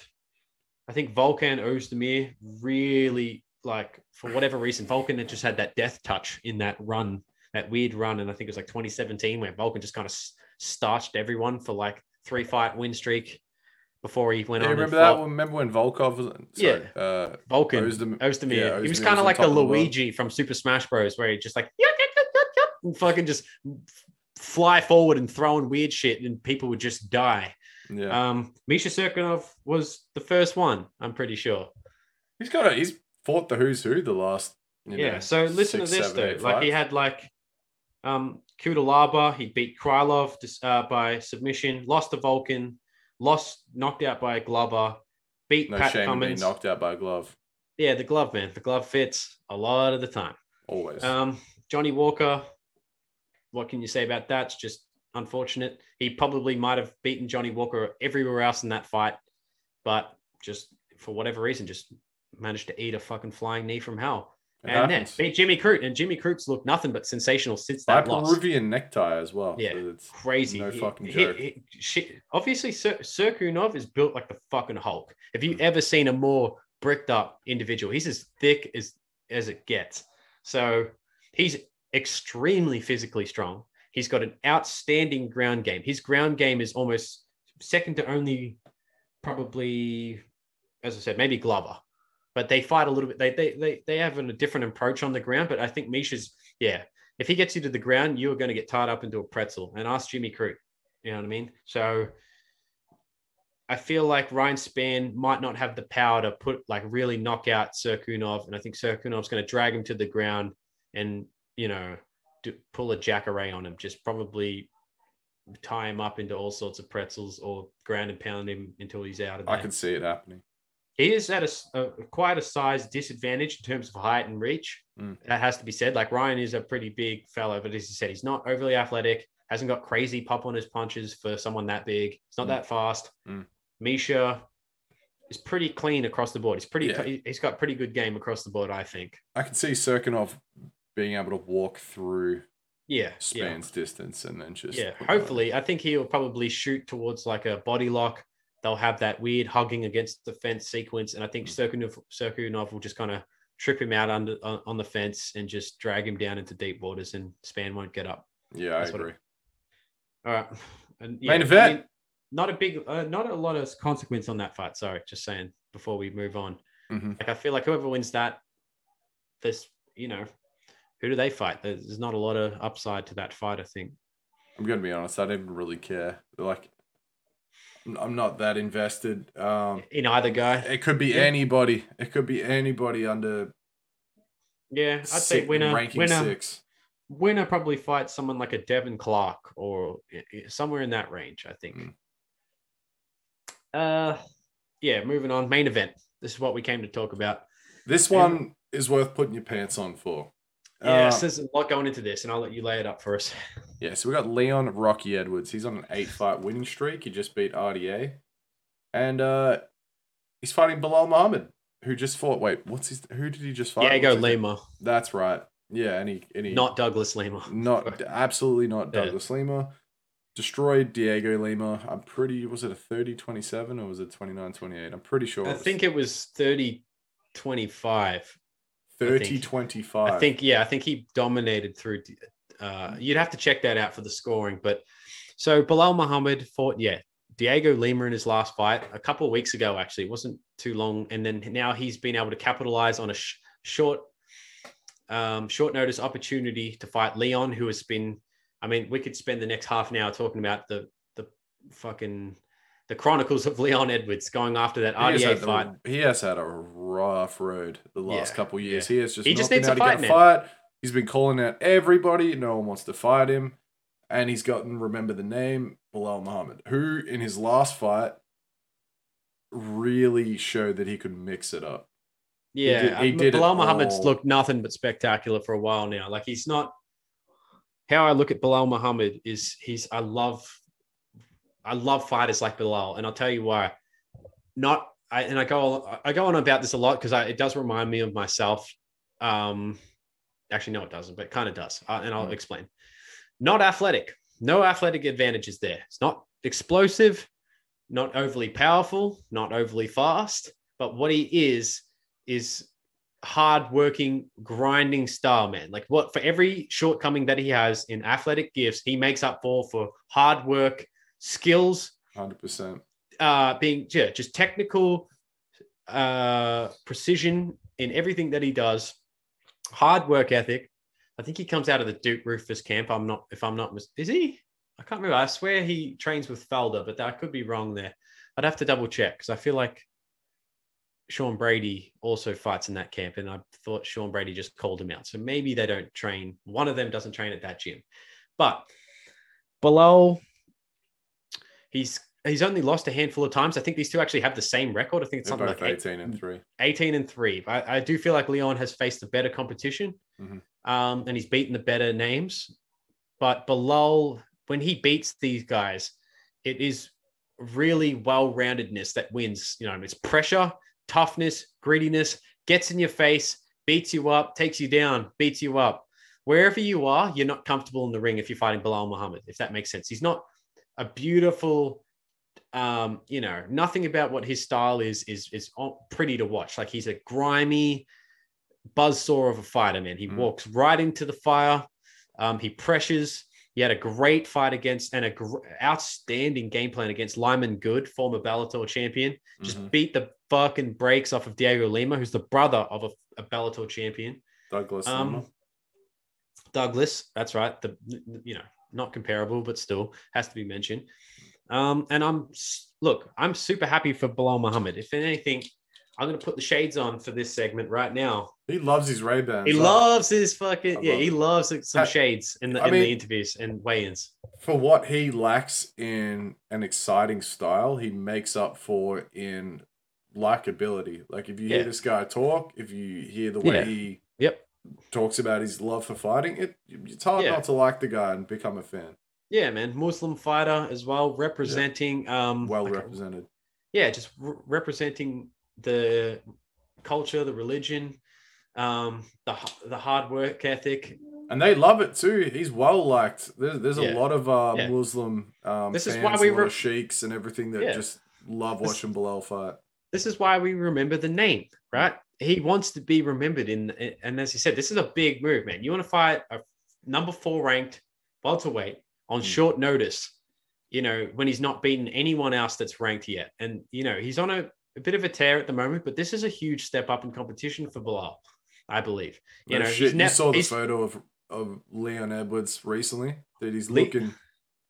I think Volkan Ozdemir really like for whatever reason, Volkan had just had that death touch in that run, that weird run, and I think it was like 2017 where Volkan just kind of starched everyone for like three fight win streak before he went yeah, on. remember that one? Remember when Volkov was sorry, uh, Volkan Ozdem- Ozdemir. yeah, he was kind of like the world. Luigi from Super Smash Bros, where he just like yup, yup, yup, and fucking just fly forward and throwing weird shit, and people would just die. yeah, Um, Misha Cirkunov was the first one, I'm pretty sure. he's got a, he's fought the who's who the last. Yeah. know, So listen six, to this though. Like he had like um Cutelaba, he beat Krylov uh, by submission, lost to Volkan, lost knocked out by Glover, beat no Pat shame Cummins. knocked out by glove. Yeah, the glove man. The glove fits a lot of the time. Always. Um, Johnny Walker, what can you say about that? It's just unfortunate. He probably might have beaten Johnny Walker everywhere else in that fight, but just for whatever reason, just managed to eat a fucking flying knee from hell. It and uh-huh. then beat Jimmy Crute, and Jimmy Crute's looked nothing but sensational since By that loss. Peruvian necktie as well. Yeah, so it's Crazy, No He- fucking he- joke. he- shit. Obviously, Sir, Cirkunov is built like the fucking Hulk. Have you hmm. ever seen a more bricked up individual? He's as thick as as it gets. So he's extremely physically strong. He's got an outstanding ground game. His ground game is almost second to only, probably, as I said, maybe Glover. But they fight a little bit. They they they they have a different approach on the ground. But I think Misha's yeah. If he gets you to the ground, you are going to get tied up into a pretzel. And ask Jimmy Crute. You know what I mean? So I feel like Ryan Spann might not have the power to put like really knock out Cirkunov, and I think Cirkunov's going to drag him to the ground and you know do, pull a Jacaré on him, just probably tie him up into all sorts of pretzels or ground and pound him until he's out of there. I can see it happening. He is at a quite a size disadvantage in terms of height and reach. Mm. That has to be said. Like Ryan is a pretty big fellow, but as you said, he's not overly athletic. Hasn't got crazy pop on his punches for someone that big. It's not Mm. that fast. Mm. Misha, is pretty clean across the board. He's pretty. Yeah. he- He's got pretty good game across the board. I think. I can see Cirkunov being able to walk through Yeah. Yeah. Spann's distance and then just Yeah. Hopefully, I think he'll probably shoot towards like a body lock. They'll have that weird hugging against the fence sequence, and I think. Cirkunov, Cirkunov will just kind of trip him out under on, on the fence and just drag him down into deep waters, and Spann won't get up. Yeah, I That's it- agree. All right. And Main I event. mean, not a big, uh, not a lot of consequence on that fight. Sorry, just saying before we move on. Mhm. Like I feel like whoever wins that, this, you know, who do they fight? There's there's not a lot of upside to that fight. I think. I'm gonna be honest. I didn't really care. Like, I'm- not that invested. Um, In either guy. it could be Yeah. anybody. It could be anybody under Yeah, I'd say winner. ranking Winner. six. Winner probably fights someone like a Devin Clark or somewhere in that range. I think. Mm. Uh, yeah. Moving on. Main event. This is what we came to talk about. This one is worth putting your pants on for. Yeah, Uh, so there's a lot going into this, and I'll let you lay it up for us. Yeah, so we got Leon Rocky Edwards. He's on an eight fight winning streak. He just beat RDA. And uh he's fighting Belal Muhammad, who just fought. Wait, what's his who did he just fight? Diego Lima, That's right. Yeah, and he, and he not Douglas Lima. not absolutely not Yeah. Douglas Lima. Destroyed Diego Lima. I'm pretty was it a 30 27 or was it 29 28? I'm pretty sure. I think it was 30 25. 30 think- 25. I think, yeah, I think he dominated through. Uh, you'd have to check that out for the scoring. But so Belal Muhammad fought, yeah, Diego Lima in his last fight a couple of weeks ago, actually. It wasn't too long. And then now he's been able to capitalize on a sh- short, um, short notice opportunity to fight Leon, who has been, I mean, we could spend the next half an hour talking about the, the fucking, the chronicles of Leon Edwards going after that He has, had the- fight. he has had a rough road the last Yeah, couple of years. He has just He not just been needs to fight, a fight. He's been calling out everybody. No one wants to fight him. And he's gotten, remember the name, Belal Muhammad, who in his last fight really showed that he could mix it up. Yeah, did- he did Belal Muhammad's all. looked nothing but spectacular for a while now. Like he's not. How I look at Belal Muhammad is he's I love, I love fighters like Belal, and I'll tell you why. Not I and I go I go on about this a lot because it does remind me of myself. Um, actually, no, it doesn't, but it kind of does, uh, and I'll Mm. explain. Not athletic, no athletic advantages there. It's not explosive, not overly powerful, not overly fast, but what he is is hard-working, grinding style man. Like what for every shortcoming that he has in athletic gifts, he makes up for for hard work, skills, 100%. uh, being yeah, just technical uh, precision in everything that he does, hard work ethic. I think he comes out of the Duke Roufus camp. I'm not, if I'm not, is he? I can't remember. I swear he trains with Felder, but I could be wrong there. I'd have to double check because I feel like Sean Brady also fights in that camp, and I thought Sean Brady just called him out. So maybe they don't train. One of them doesn't train at that gym, but Belal, he's he's only lost a handful of times. I think these two actually have the same record. I think it's They're something like eight, 18 and 3. 18 and 3. I, I do feel like Leon has faced the better competition Mhm. um, and he's beaten the better names. But Belal, when he beats these guys, it is really well roundedness that wins. You know, it's pressure, toughness, greediness, gets in your face, beats you up, takes you down, beats you up. Wherever you are, you're not comfortable in the ring if you're fighting Belal Muhammad, if that makes sense. He's not a beautiful um, you know, nothing about what his style is is is pretty to watch. Like he's a grimy buzzsaw of a fighter, man. He Mm. walks right into the fire. Um, he pressures. He had a great fight against and a gr- outstanding game plan against Lyman Good, former Bellator champion. Just Mhm. beat the fucking brakes off of Diego Lima, who's the brother of a, a Bellator champion. Douglas. Um, Lima. Douglas, that's right. The you know not comparable, but still has to be mentioned. Um, and I'm look, I'm super happy for Belal Muhammad. If anything, I'm gonna put the shades on for this segment right now. He loves his Ray Bans. He loves his fucking I yeah. love He loves some shades in the I in the interviews and weigh-ins. for what he lacks in an exciting style, he makes up for in likability. Like if you Yeah. hear this guy talk, if you hear the way Yeah. he Yep. talks about his love for fighting, it it's hard Yeah. not to like the guy and become a fan. Yeah, man. Muslim fighter as well, representing um Well represented. yeah, just re- representing the culture, the religion, um, the the hard work ethic. And they love it too. He's well liked. There's, there's a lot of uh, Yeah. Muslim um, This is fans, why we lot sheiks and everything that Yeah. just love This- watching Belal fight. This is why we remember the name, right? He wants to be remembered in, and as you said, this is a big move, man. You want to fight a number four ranked welterweight on Mm. short notice, you know, when he's not beaten anyone else that's ranked yet, and you know he's on a, a bit of a tear at the moment, but this is a huge step up in competition for Belal, I believe. You No know, shit, he's you saw the photo of, of Leon Edwards recently. that he's Le- looking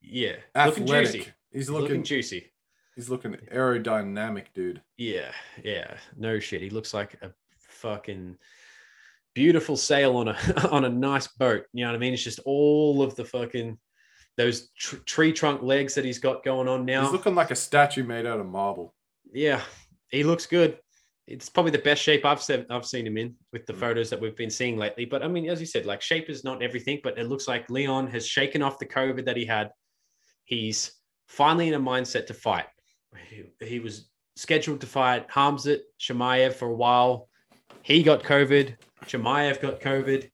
yeah, looking juicy, He's looking, looking juicy. he's looking aerodynamic, dude. Yeah, yeah, no shit. He looks like a fucking beautiful sail on a on a nice boat. You know what I mean? It's just all of the fucking those tr- tree trunk legs that he's got going on now. He's looking like a statue made out of marble. yeah, he looks good. It's probably the best shape I've seen I've seen him in with the Mm. photos that we've been seeing lately. But I mean, as you said, like shape is not everything, but it looks like Leon has shaken off the COVID that he had. He's finally in a mindset to fight. He, he was scheduled to fight Khamzat Chimaev for a while. He got COVID. Shemaev got COVID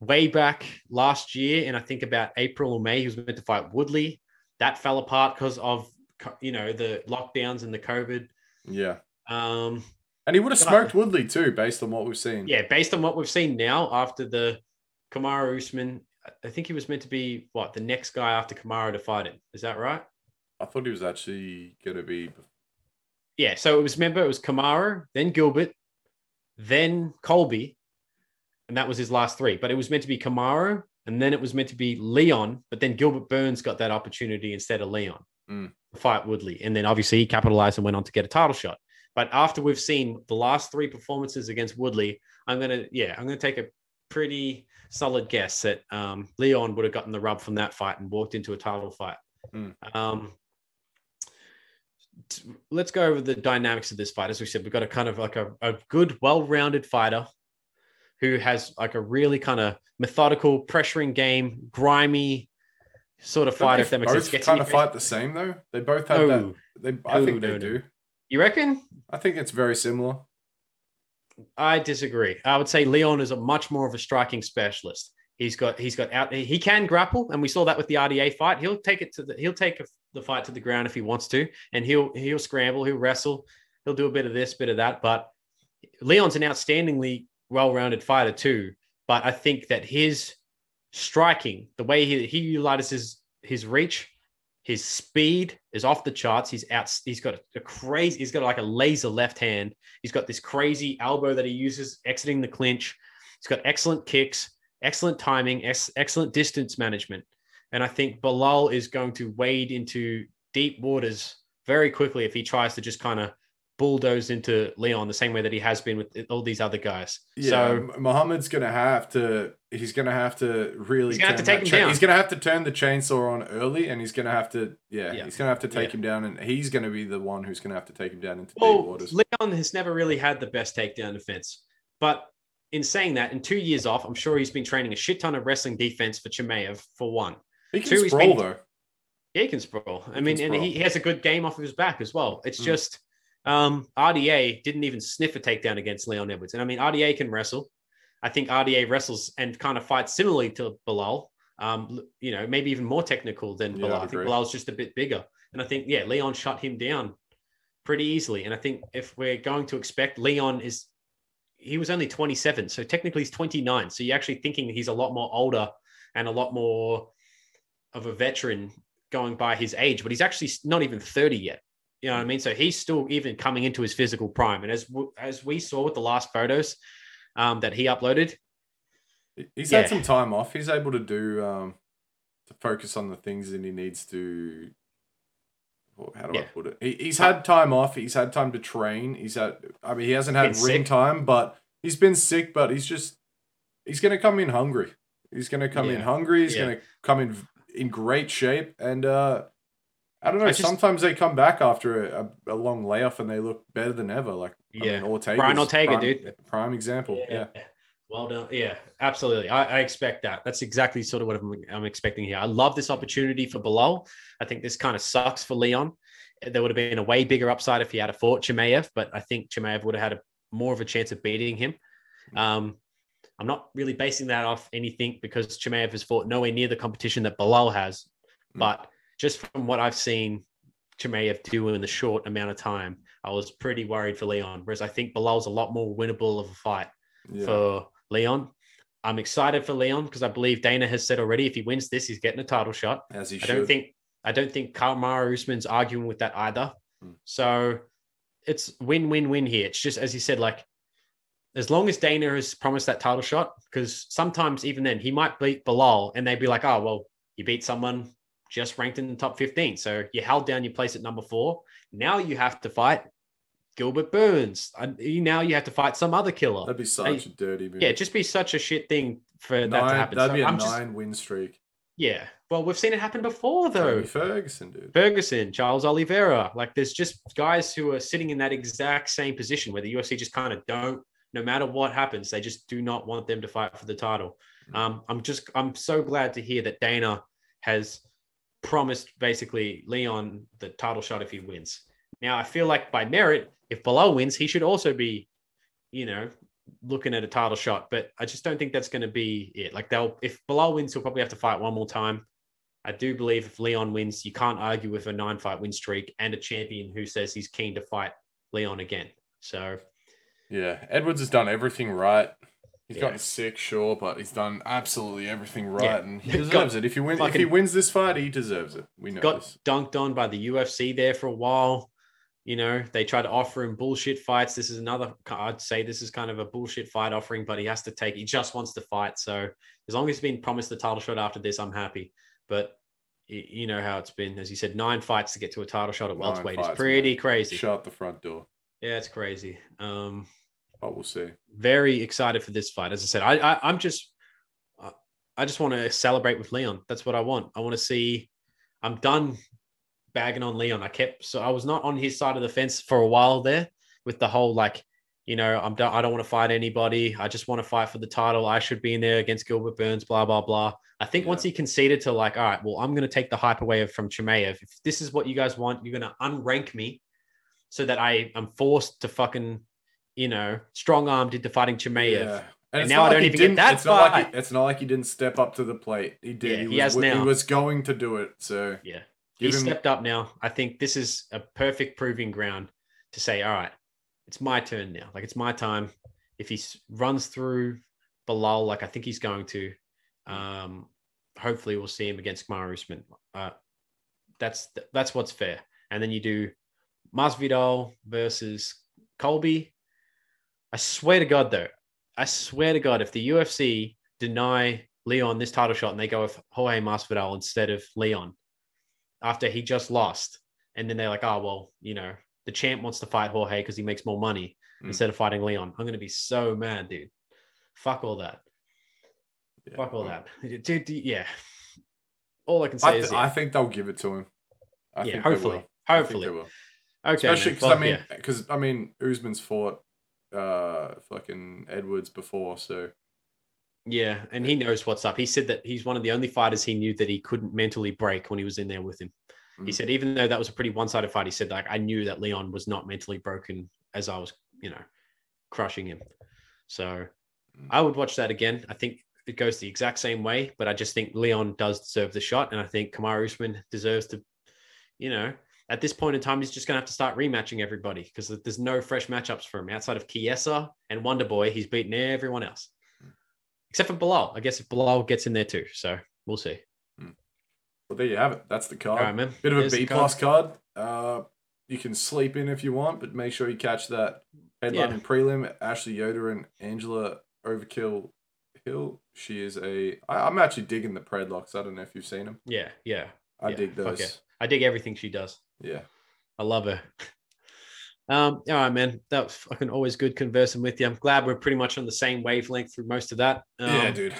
way back last year, and I think about April or May, he was meant to fight Woodley. That fell apart because of you know the lockdowns and the COVID. Yeah. Um, And he would have smoked Woodley too, based on what we've seen. yeah, based on what we've seen now after the Kamaru Usman, I think he was meant to be what the next guy after Kamaru to fight him. Is that right? I thought he was actually gonna be Yeah. So it was remember it was Kamaru, then Gilbert, then Colby, and that was his last three. But it was meant to be Kamaru, and then it was meant to be Leon, but then Gilbert Burns got that opportunity instead of Leon Mm. to fight Woodley, and then obviously he capitalized and went on to get a title shot. But after we've seen the last three performances against Woodley, I'm gonna yeah, I'm gonna take a pretty solid guess that um, Leon would have gotten the rub from that fight and walked into a title fight. Mm. Um, let's go over the dynamics of this fight. As we said, we've got a kind of like a, a good, well-rounded fighter who has like a really kind of methodical, pressuring game, grimy sort of Don't they If that makes both Gets kind of fight the same though. They both have that. No. They, I No, think they no, no. do. You reckon? I think it's very similar. I disagree. I would say Leon is a much more of a striking specialist. He's got he's got out he can grapple, and we saw that with the RDA fight. He'll take it to the he'll take the fight to the ground if he wants to, and he'll he'll scramble, he'll wrestle, he'll do a bit of this, bit of that. But Leon's an outstandingly well-rounded fighter too. But I think that his striking, the way he he utilizes his reach, his speed is off the charts. He's out. He's got a crazy. He's got like a laser left hand. He's got this crazy elbow that he uses exiting the clinch. He's got excellent kicks, excellent timing, ex- excellent distance management. And I think Bilal is going to wade into deep waters very quickly if he tries to just kind of bulldoze into Leon the same way that he has been with all these other guys. Yeah, So Muhammad's gonna have to. He's gonna have to really. He's gonna have to take him cha- down. He's gonna have to turn the chainsaw on early, and he's gonna have to. Yeah, Yeah. he's gonna have to take Yeah. him down, and he's gonna be the one who's gonna have to take him down into deep waters. Leon has never really had the best takedown defense. But in saying that, in two years off, I'm sure he's been training a shit ton of wrestling defense for Chimaev for one. He can two, sprawl been- though. Yeah, he can sprawl. I He mean, and sprawl. he has a good game off of his back as well. It's Mm. just um, RDA didn't even sniff a takedown against Leon Edwards. And I mean, RDA can wrestle. I think RDA wrestles and kind of fights similarly to Belal. Um, you know, maybe even more technical than Yeah, Belal. I think. Belal's just a bit bigger. And I think, yeah, Leon shut him down pretty easily. And I think if we're going to expect Leon is, he was only 27. So technically he's 29. So you're actually thinking he's a lot more older and a lot more of a veteran going by his age, but he's actually not even 30 yet. You know what I mean? So he's still even coming into his physical prime. And as w- as we saw with the last photos um, that he uploaded, He's Yeah. had some time off. He's able to do um to focus on the things that he needs to. well, How do I put it? He, he's had time off. He's had time to train. He's had. I mean, he hasn't had Been ring sick. time, but he's been sick. But he's just. He's gonna come in hungry. He's gonna come in hungry. He's Yeah. gonna come in in great shape. And uh I don't know. I just- sometimes they come back after a, a, a long layoff and they look better than ever. Like I Yeah. mean, Ortega. Brian Ortega, prime, dude. Prime example. Yeah. Well done. Yeah, absolutely. I, I expect that. That's exactly sort of what I'm, I'm expecting here. I love this opportunity for Belal. I think this kind of sucks for Leon. there would have been a way bigger upside if he had a fought Chimaev, but I think Chimaev would have had a more of a chance of beating him. Um, I'm not really basing that off anything because Chimaev has fought nowhere near the competition that Belal has. Mm. But just from what I've seen Chimaev do in the short amount of time, I was pretty worried for Leon. Whereas I think Belal's a lot more winnable of a fight Yeah. for Leon. I'm excited for Leon because I believe Dana has said already if he wins this, he's getting a title shot. As he I should. don't think I don't think Kamaru Usman's arguing with that either. Hmm. So it's win win win here. It's just as you said, like as long as Dana has promised that title shot, because sometimes even then he might beat Belal and they'd be like, oh well, you beat someone just ranked in the top 15. So you held down your place at number four. Now you have to fight Gilbert Burns. And now you have to fight some other killer. That'd be such a dirty move. Yeah, just be such a shit thing for that to happen. That'd So be a I'm nine just win streak. yeah. Well, we've seen it happen before though. Tony Ferguson, dude. Ferguson, Charles Oliveira. Like there's just guys who are sitting in that exact same position where the UFC just kind of don't, no matter what happens, they just do not want them to fight for the title. Um, I'm just, I'm so glad to hear that Dana has promised basically Leon the title shot if he wins. Now I feel like by merit, if Belal wins, he should also be, you know, looking at a title shot. But I just don't think that's going to be it. Like they'll, if Belal wins, he'll probably have to fight one more time. I do believe if Leon wins, you can't argue with a nine fight win streak and a champion who says he's keen to fight Leon again. So Yeah, Edwards has done everything right. He's Yeah. gotten sick, sure, but he's done absolutely everything right, Yeah. and he Got deserves it. If he win, if he wins this fight, he deserves it. We know got this. dunked on by the UFC there for a while. You know, they tried to offer him bullshit fights. This is another, I'd say this is kind of a bullshit fight offering, but he has to take, he just wants to fight. So as long as he's been promised the title shot after this, I'm happy. But you know how it's been. As you said, nine fights to get to a title shot at welterweight is pretty man. crazy. Shut the front door. Yeah, it's crazy. Um, But we'll see. very excited for this fight. As I said, I, I I'm just I- I just want to celebrate with Leon. That's what I want. I want to see. I'm done bagging on Leon. I kept so I was not on his side of the fence for a while there with the whole like, you know, I'm done. I don't want to fight anybody. I just want to fight for the title. I should be in there against Gilbert Burns. Blah blah blah. I think once he conceded to like, all right, well, I'm going to take the hype away from Chimaev. If this is what you guys want, you're going to unrank me so that I am forced to fucking, you know, strong armed into fighting Chimaev. And, And now I don't even get that It's not like he, it's not like he didn't step up to the plate. He did. Yeah, he, he was, has now. He was going to do it. So Yeah. He him- stepped up now. I think this is a perfect proving ground to say, all right, it's my turn now. Like it's my time. If he runs through Belal, like I think he's going to, um, hopefully we'll see him against Kamaru Usman. Uh, that's that's what's fair. And then you do Masvidal versus Colby. I swear to God, though, I swear to God, if the UFC deny Leon this title shot and they go with Jorge Masvidal instead of Leon after he just lost, and then they're like, oh well, you know, the champ wants to fight Jorge because he makes more money Mm. instead of fighting Leon. I'm gonna be so mad, dude. Fuck all that. yeah, Fuck all well, that, dude. yeah. All I can say I, is, th- yeah, I think they'll give it to him. I yeah hopefully. Hopefully. Okay, Especially because Well, I mean, yeah. because I mean, Usman's fought uh fucking Edwards before, so Yeah, and he knows what's up. He said that he's one of the only fighters he knew that he couldn't mentally break when he was in there with him. He Mm. said even though that was a pretty one-sided fight, he said like I knew that Leon was not mentally broken as I was, you know, crushing him. So Mm. I would watch that again. I think it goes the exact same way, but I just think Leon does deserve the shot, and I think Kamaru Usman deserves to, you know, at this point in time, he's just gonna have to start rematching everybody because there's no fresh matchups for him outside of Kiesa and Wonder Boy. He's beaten everyone else except for Belal. I guess if Belal gets in there too, so we'll see. well, there you have it. That's the card. right, man. Bit of a There's B plus card. Uh, you can sleep in if you want, but make sure you catch that headline Yeah. and prelim. Ashley Yoder and Angela Overkill Hill. She is a. I, I'm actually digging the predlocks. I don't know if you've seen them. Yeah, yeah. I Yeah, dig those. yeah. I dig everything she does. Yeah. I love her. Um, all right, man. That was fucking always good conversing with you. I'm glad we're pretty much on the same wavelength through most of that. Um, yeah, dude.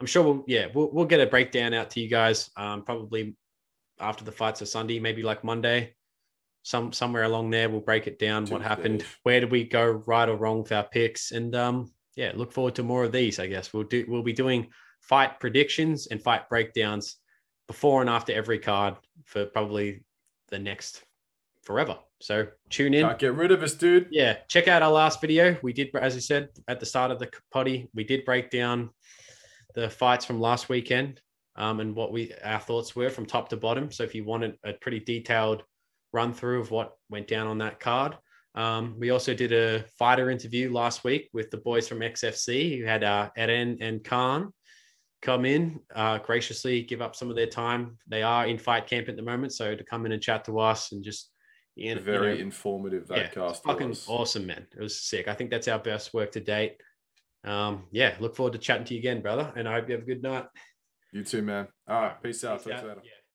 I'm sure we'll yeah, we'll we'll get a breakdown out to you guys. Um, probably after the fights of Sunday, maybe like Monday. Some somewhere along there, we'll break it down. What happened? Where did we go right or wrong with our picks? And um, yeah, look forward to more of these. I guess we'll do. We'll be doing fight predictions and fight breakdowns before and after every card for probably the next forever. So tune in. Can't get rid of us, dude. Yeah, check out our last video. We did, as I said at the start of the potty, we did break down the fights from last weekend um, and what we our thoughts were from top to bottom. So if you wanted a pretty detailed run through of what went down on that card, um, we also did a fighter interview last week with the boys from XFC who had uh, Eren and Khan come in, uh, graciously give up some of their time. They are in fight camp at the moment, so to come in and chat to us and just you know, very you know, informative that yeah, cast. Fucking was. awesome, man. It was sick. I think that's our best work to date. Um, yeah, look forward to chatting to you again, brother. And I hope you have a good night. You too, man. All right, peace, peace out. Talk out.